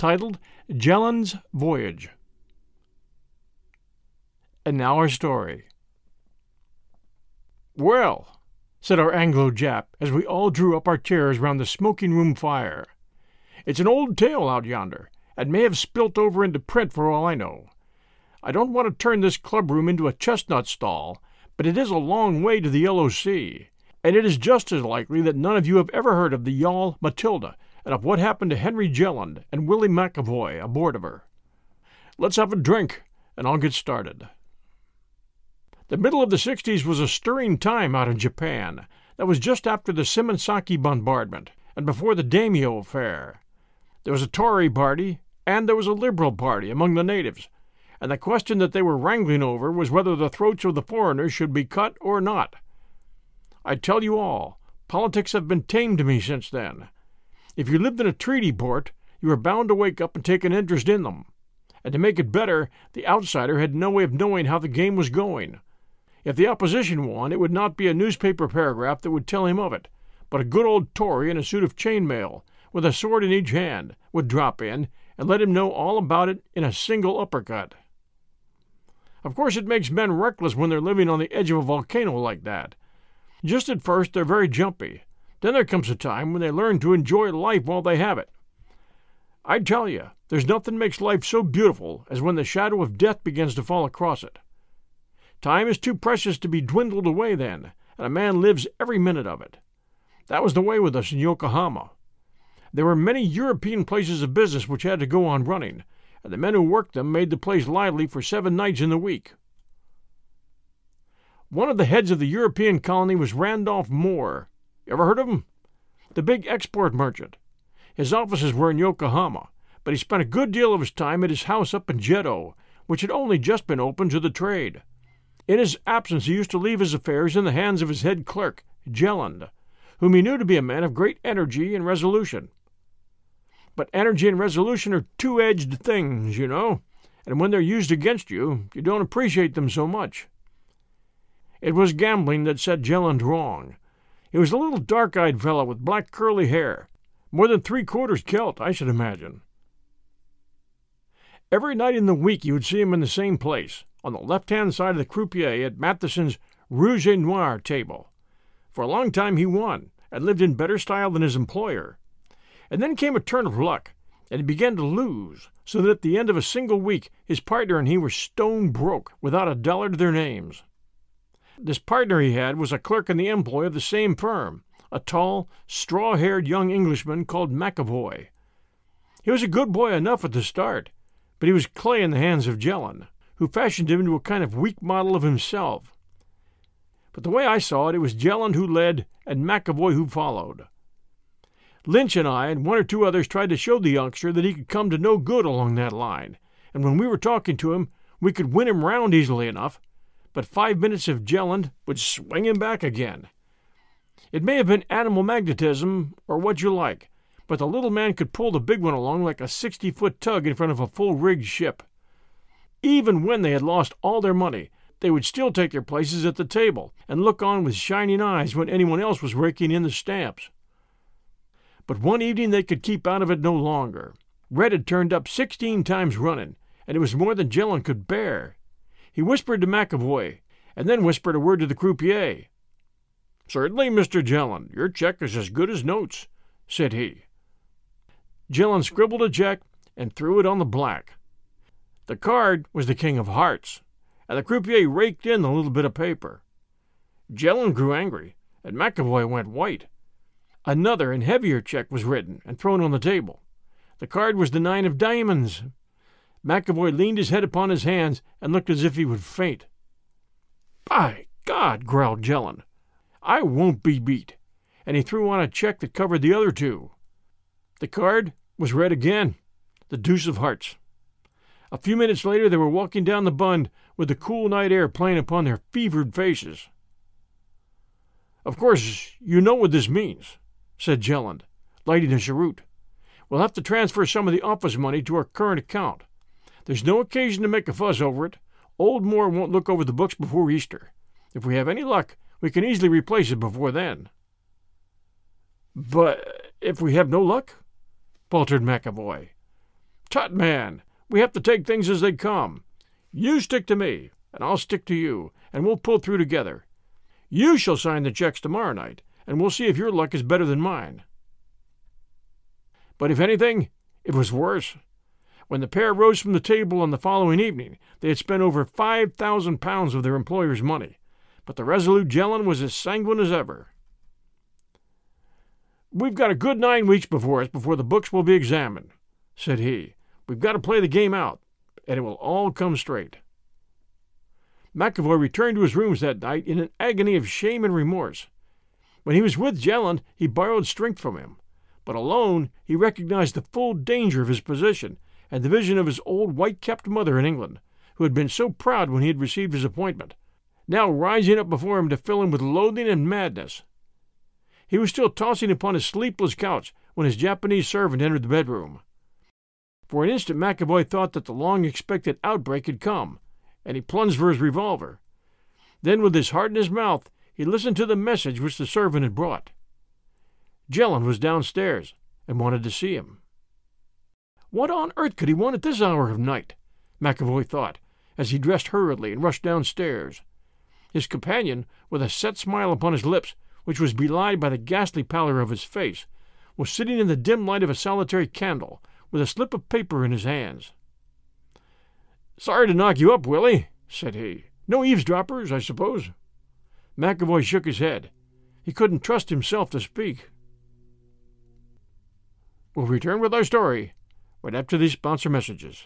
titled Jelland's Voyage. And now our story. Well, said our Anglo Jap as we all drew up our chairs round the smoking room fire. It's an old tale out yonder, and may have spilt over into print for all I know. I don't want to turn this club room into a chestnut stall, but it is a long way to the Yellow Sea, and it is just as likely that none of you have ever heard of the yawl Matilda and of what happened to Henry Jelland and Willie McAvoy aboard of her. Let's have a drink, and I'll get started. The middle of the 60s was a stirring time out in Japan. That was just after the Shimonoseki bombardment and before the daimyo affair. There was a Tory party and there was a Liberal party among the natives, and the question that they were wrangling over was whether the throats of the foreigners should be cut or not. I tell you all, politics have been tame to me since then. If you lived in a treaty port, you were bound to wake up and take an interest in them. And to make it better, the outsider had no way of knowing how the game was going. If the opposition won, it would not be a newspaper paragraph that would tell him of it, but a good old Tory in a suit of chain mail, with a sword in each hand, would drop in and let him know all about it in a single uppercut. Of course, it makes men reckless when they're living on the edge of a volcano like that. Just at first, they're very jumpy, then there comes a time when they learn to enjoy life while they have it. I tell you, there's nothing makes life so beautiful as when the shadow of death begins to fall across it. Time is too precious to be dwindled away then, and a man lives every minute of it. That was the way with us in Yokohama. There were many European places of business which had to go on running, and the men who worked them made the place lively for seven nights in the week. One of the heads of the European colony was Randolph Moore, Ever heard of him? The big export merchant. His offices were in Yokohama, but he spent a good deal of his time at his house up in Jeddo, which had only just been opened to the trade. In his absence, he used to leave his affairs in the hands of his head clerk, Jelland, whom he knew to be a man of great energy and resolution. But energy and resolution are two edged things, you know, and when they're used against you, you don't appreciate them so much. It was gambling that set Jelland wrong, he was a little dark eyed fellow with black curly hair, more than three quarters Celt, I should imagine. Every night in the week you would see him in the same place, on the left hand side of the croupier at Matheson's Rouge et Noir table. For a long time he won, and lived in better style than his employer. And then came a turn of luck, and he began to lose, so that at the end of a single week his partner and he were stone broke, without a dollar to their names. This partner he had was a clerk in the employ of the same firm, a tall, straw haired young Englishman called McAvoy. He was a good boy enough at the start, but he was clay in the hands of Jelland, who fashioned him into a kind of weak model of himself. But the way I saw it, it was Jelland who led and McAvoy who followed. Lynch and I and one or two others tried to show the youngster that he could come to no good along that line, and when we were talking to him, we could win him round easily enough, but five minutes of Jelland would swing him back again. It may have been animal magnetism, or what you like, but the little man could pull the big one along like a sixty foot tug in front of a full rigged ship. Even when they had lost all their money, they would still take their places at the table and look on with shining eyes when anyone else was raking in the stamps. But one evening they could keep out of it no longer. Red had turned up sixteen times running, and it was more than Jelland could bear. He whispered to McAvoy, and then whispered a word to the croupier. Certainly, Mr. Jelland, your check is as good as notes, said he. Jelland scribbled a check and threw it on the black. The card was the king of hearts, and the croupier raked in the little bit of paper. Jelland grew angry, and McAvoy went white. Another and heavier check was written and thrown on the table. The card was the nine of diamonds. McAvoy leaned his head upon his hands and looked as if he would faint. By God, growled Jelland, I won't be beat. And he threw on a check that covered the other two. The card was red again, the deuce of hearts. A few minutes later they were walking down the Bund with the cool night air playing upon their fevered faces. Of course, you know what this means said Jelland, lighting a cheroot. We'll have to transfer some of the office money to our current account. There's no occasion to make a fuss over it. Old Moore won't look over the books before Easter. If we have any luck, we can easily replace it before then. But if we have no luck? faltered McAvoy. Tut, man, we have to take things as they come. You stick to me, and I'll stick to you, and we'll pull through together. You shall sign the checks tomorrow night, and we'll see if your luck is better than mine. But if anything, it was worse. When the pair rose from the table on the following evening, they had spent over five thousand pounds of their employer's money, but the resolute Jelland was as sanguine as ever. We've got a good nine weeks before us before the books will be examined, said he. We've got to play the game out, and it will all come straight. McAvoy returned to his rooms that night in an agony of shame and remorse. When he was with Jelland, he borrowed strength from him. But alone, he recognized the full danger of his position and the vision of his old white capped mother in England, who had been so proud when he had received his appointment, now rising up before him to fill him with loathing and madness. He was still tossing upon his sleepless couch when his Japanese servant entered the bedroom. For an instant, McAvoy thought that the long expected outbreak had come, and he plunged for his revolver. Then, with his heart in his mouth, he listened to the message which the servant had brought. Jelland was downstairs and wanted to see him. What on earth could he want at this hour of night? McAvoy thought, as he dressed hurriedly and rushed downstairs. His companion, with a set smile upon his lips, which was belied by the ghastly pallor of his face, was sitting in the dim light of a solitary candle, with a slip of paper in his hands. Sorry to knock you up, Willie, said he. No eavesdroppers, I suppose? McAvoy shook his head. He couldn't trust himself to speak. We'll return with our story right after these sponsor messages.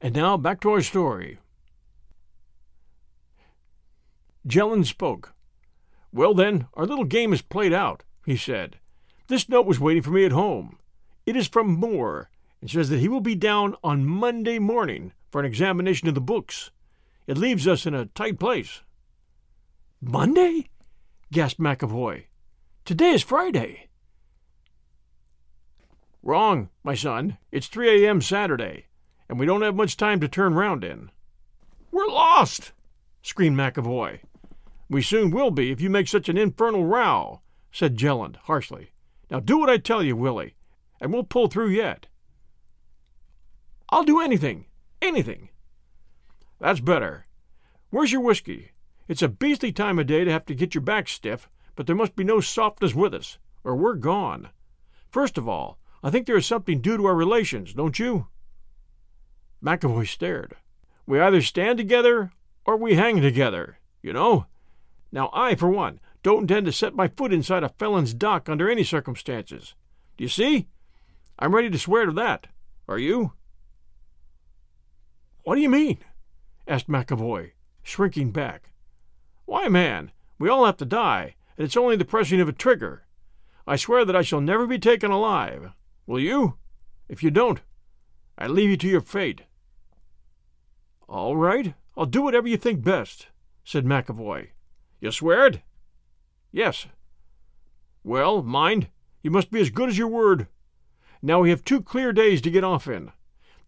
And now back to our story. Jelland spoke. Well, then, our little game is played out, he said. This note was waiting for me at home. It is from Moore, and says that he will be down on Monday morning for an examination of the books. It leaves us in a tight place. Monday? gasped McAvoy. Today is Friday. Wrong, my son. It's 3 a.m. Saturday, and we don't have much time to turn round in. We're lost! screamed McAvoy. We soon will be if you make such an infernal row, said Jelland harshly. Now do what I tell you, Willie, and we'll pull through yet. I'll do anything, Anything. That's better. Where's your whiskey? It's a beastly time of day to have to get your back stiff, but there must be no softness with us, or we're gone. First of all, I think there is something due to our relations, don't you? McAvoy stared. We either stand together or we hang together, you know. Now, I, for one, don't intend to set my foot inside a felon's dock under any circumstances. Do you see? I'm ready to swear to that. Are you? What do you mean? asked McAvoy, shrinking back. Why, man, We all have to die, it's only the pressing of a trigger. I swear that I shall never be taken alive. Will you? If you don't, I leave you to your fate. All right, I'll do whatever you think best, said McAvoy. You swear it? Yes. Well, mind, you must be as good as your word. Now we have two clear days to get off in.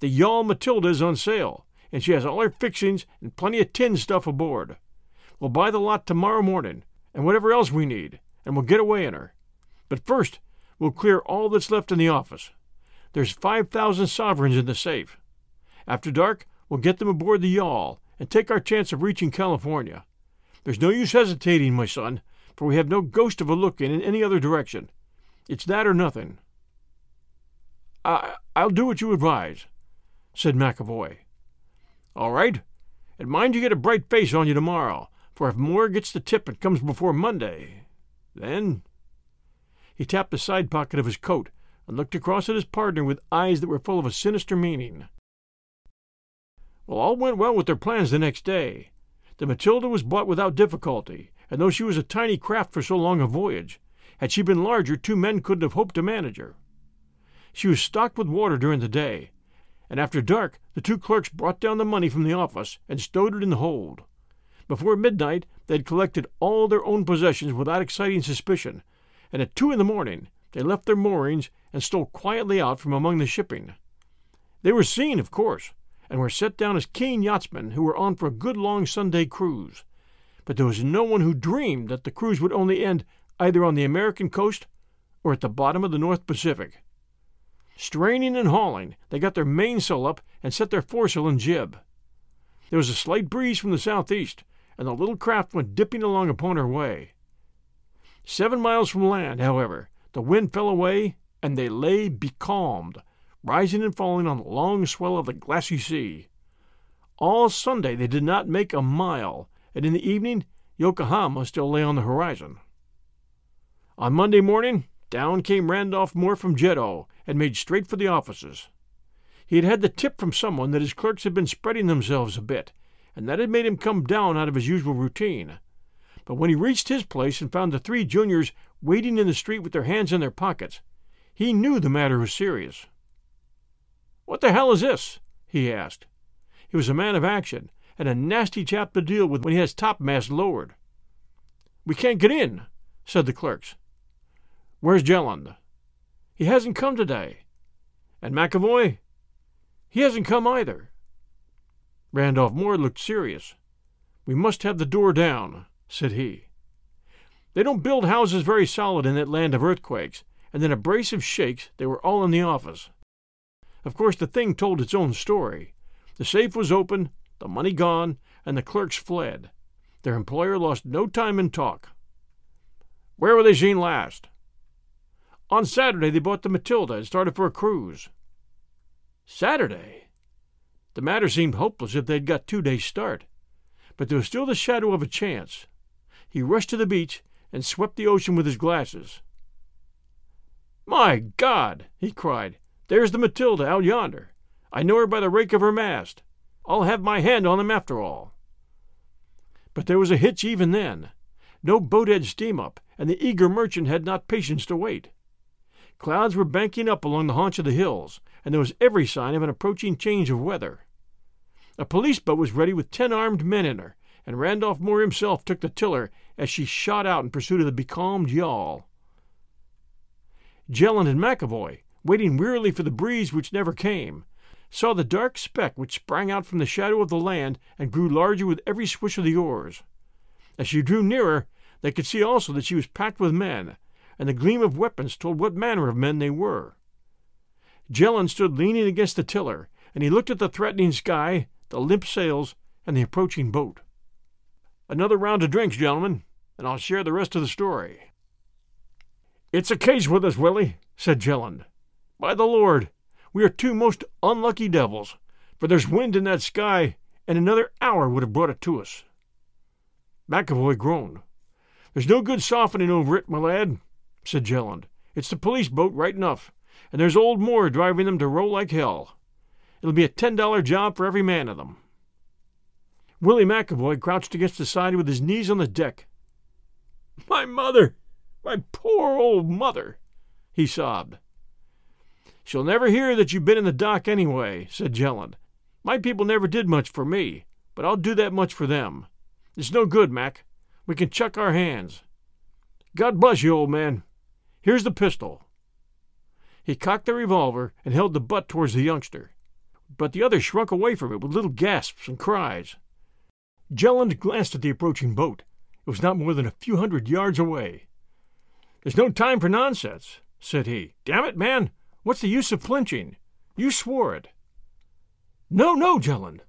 The yawl Matilda is on sale, and she has all her fixings and plenty of tin stuff aboard. We'll buy the lot tomorrow morning, and whatever else we need, and we'll get away in her. But first, we'll clear all that's left in the office. There's five thousand sovereigns in the safe. After dark, we'll get them aboard the yawl and take our chance of reaching California. There's no use hesitating, my son, for we have no ghost of a look in in any other direction. It's that or nothing. I, I'll do what you advise, said McAvoy. All right, and mind you get a bright face on you tomorrow, for if Moore gets the tip and comes before Monday, then. He tapped the side pocket of his coat and looked across at his partner with eyes that were full of a sinister meaning. Well, all went well with their plans the next day. The Matilda was bought without difficulty, and though she was a tiny craft for so long a voyage, had she been larger, two men couldn't have hoped to manage her. She was stocked with water during the day, and after dark the two clerks brought down the money from the office and stowed it in the hold. Before midnight they had collected all their own possessions without exciting suspicion, and at two in the morning they left their moorings and stole quietly out from among the shipping. They were seen, of course, and were set down as keen yachtsmen who were on for a good long Sunday cruise. But there was no one who dreamed that the cruise would only end either on the American coast or at the bottom of the North Pacific. Straining and hauling, they got their mainsail up and set their foresail and jib. There was a slight breeze from the southeast, and the little craft went dipping along upon her way. Seven miles from land, however, the wind fell away, and they lay becalmed, rising and falling on the long swell of the glassy sea. All Sunday they did not make a mile, and in the evening Yokohama still lay on the horizon. On Monday morning, down came Randolph Moore from Jeddo and made straight for the offices. He had had the tip from someone that his clerks had been spreading themselves a bit, and that had made him come down out of his usual routine. But when he reached his place and found the three juniors waiting in the street with their hands in their pockets, he knew the matter was serious. What the hell is this? he asked. He was a man of action, and a nasty chap to deal with when he has topmast lowered. We can't get in, said the clerks. Where's Jelland? He hasn't come today. And McAvoy? He hasn't come either. Randolph Moore looked serious. We must have the door down, said he. They don't build houses very solid in that land of earthquakes, and in a brace of shakes they were all in the office. Of course, the thing told its own story. The safe was open, the money gone, and the clerks fled. Their employer lost no time in talk. Where were they seen last? On Saturday, they bought the Matilda and started for a cruise. Saturday? The matter seemed hopeless if they'd got two days' start. But there was still the shadow of a chance. He rushed to the beach and swept the ocean with his glasses. My God! he cried. There's the Matilda out yonder. I know her by the rake of her mast. I'll have my hand on them after all. But there was a hitch even then. No boat had steam up, and the eager merchant had not patience to wait. Clouds were banking up along the haunch of the hills, and there was every sign of an approaching change of weather. A police boat was ready with ten armed men in her, and Randolph Moore himself took the tiller as she shot out in pursuit of the becalmed yawl. Jelland and McAvoy, waiting wearily for the breeze which never came, saw the dark speck which sprang out from the shadow of the land and grew larger with every swish of the oars. As she drew nearer, they could see also that she was packed with men, and the gleam of weapons told what manner of men they were. Jelland stood leaning against the tiller, and he looked at the threatening sky, the limp sails, and the approaching boat. Another round of drinks, gentlemen, and I'll share the rest of the story. It's a case with us, Willie, said Jelland. By the Lord, we are two most unlucky devils, for there's wind in that sky, and another hour would have brought it to us. McAvoy groaned. There's no good softening over it, my lad said Jelland. It's the police boat, right enough, and there's old Moore driving them to row like hell. It'll be a ten dollar job for every man of them. Willie McAvoy crouched against the side with his knees on the deck. My mother! My poor old mother! he sobbed. She'll never hear that you've been in the dock anyway, said Jelland. My people never did much for me, but I'll do that much for them. It's no good, Mac. We can chuck our hands. God bless you, old man. Here's the pistol. He cocked the revolver and held the butt towards the youngster, but the other shrunk away from it with little gasps and cries. Jelland glanced at the approaching boat. It was not more than a few hundred yards away. There's no time for nonsense, said he. Damn it, man! What's the use of flinching? You swore it. No, no, Jelland.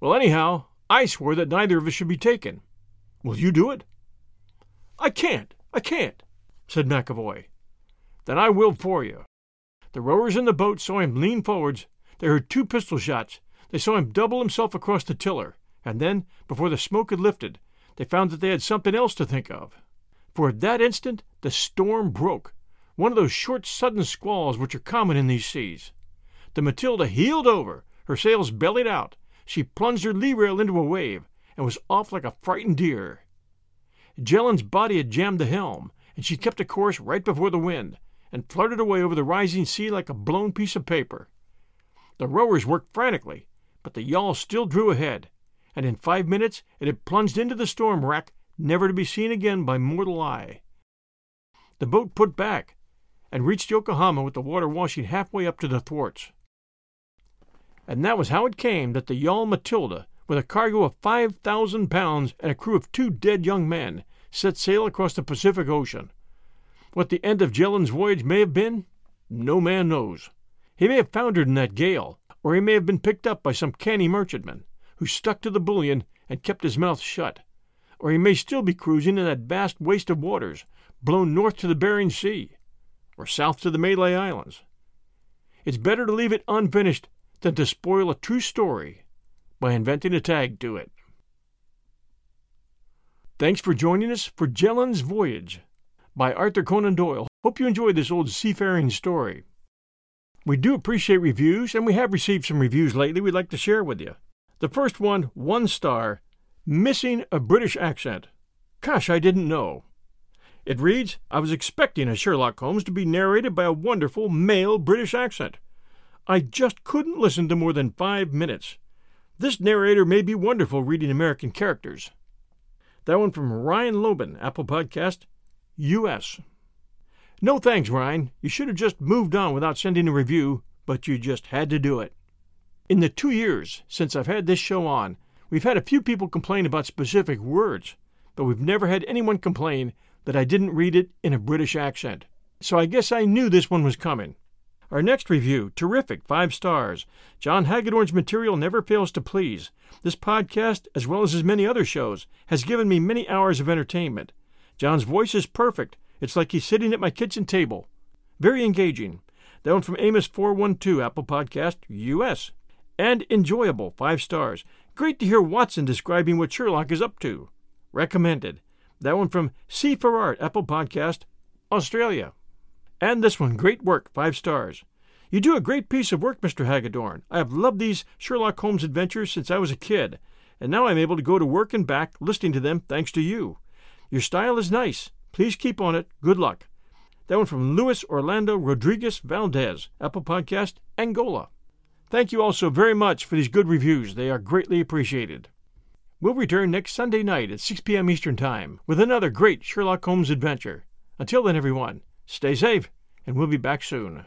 Well, anyhow, I swore that neither of us should be taken. Will you do it? I can't, I can't, said McAvoy. Then I will for you. The rowers in the boat saw him lean forwards. They heard two pistol shots. They saw him double himself across the tiller, and then, before the smoke had lifted, they found that they had something else to think of. For at that instant the storm broke, one of those short, sudden squalls which are common in these seas. The Matilda heeled over, her sails bellied out. She plunged her lee rail into a wave, and was off like a frightened deer. Jelland's body had jammed the helm, and she kept a course right before the wind, and flirted away over the rising sea like a blown piece of paper. The rowers worked frantically, but the yawl still drew ahead, and in five minutes it had plunged into the storm rack, never to be seen again by mortal eye. The boat put back, and reached Yokohama with the water washing halfway up to the thwarts. And that was how it came that the yawl Matilda, with a cargo of five thousand pounds and a crew of two dead young men, set sail across the Pacific Ocean. What the end of Jelland's voyage may have been, no man knows. He may have foundered in that gale, or he may have been picked up by some canny merchantman, who stuck to the bullion and kept his mouth shut, or he may still be cruising in that vast waste of waters, blown north to the Bering Sea, or south to the Malay Islands. It's better to leave it unfinished than to spoil a true story by inventing a tag to it. Thanks for joining us for Jelland's Voyage by Arthur Conan Doyle. Hope you enjoyed this old seafaring story. We do appreciate reviews, and we have received some reviews lately we'd like to share with you. The first one, one star, missing a British accent. Gosh, I didn't know. It reads I was expecting a Sherlock Holmes to be narrated by a wonderful male British accent. I just couldn't listen to more than five minutes. This narrator may be wonderful reading American characters. That one from Ryan Loban, Apple Podcast, U.S. No thanks, Ryan. You should have just moved on without sending a review, but you just had to do it. In the two years since I've had this show on, we've had a few people complain about specific words, but we've never had anyone complain that I didn't read it in a British accent. So I guess I knew this one was coming. Our next review, terrific, five stars. John Hagedorn's material never fails to please. This podcast, as well as his many other shows, has given me many hours of entertainment. John's voice is perfect. It's like he's sitting at my kitchen table. Very engaging. That one from Amos412, Apple Podcast, US. And enjoyable, five stars. Great to hear Watson describing what Sherlock is up to. Recommended. That one from C for Art, Apple Podcast, Australia. And this one, great work, five stars. You do a great piece of work, Mr. Hagedorn. I have loved these Sherlock Holmes adventures since I was a kid, and now I'm able to go to work and back listening to them thanks to you. Your style is nice. Please keep on it. Good luck. That one from Luis Orlando Rodriguez Valdez, Apple Podcast, Angola. Thank you all so very much for these good reviews. They are greatly appreciated. We'll return next Sunday night at 6 p.m. Eastern Time with another great Sherlock Holmes adventure. Until then, everyone, stay safe, and we'll be back soon.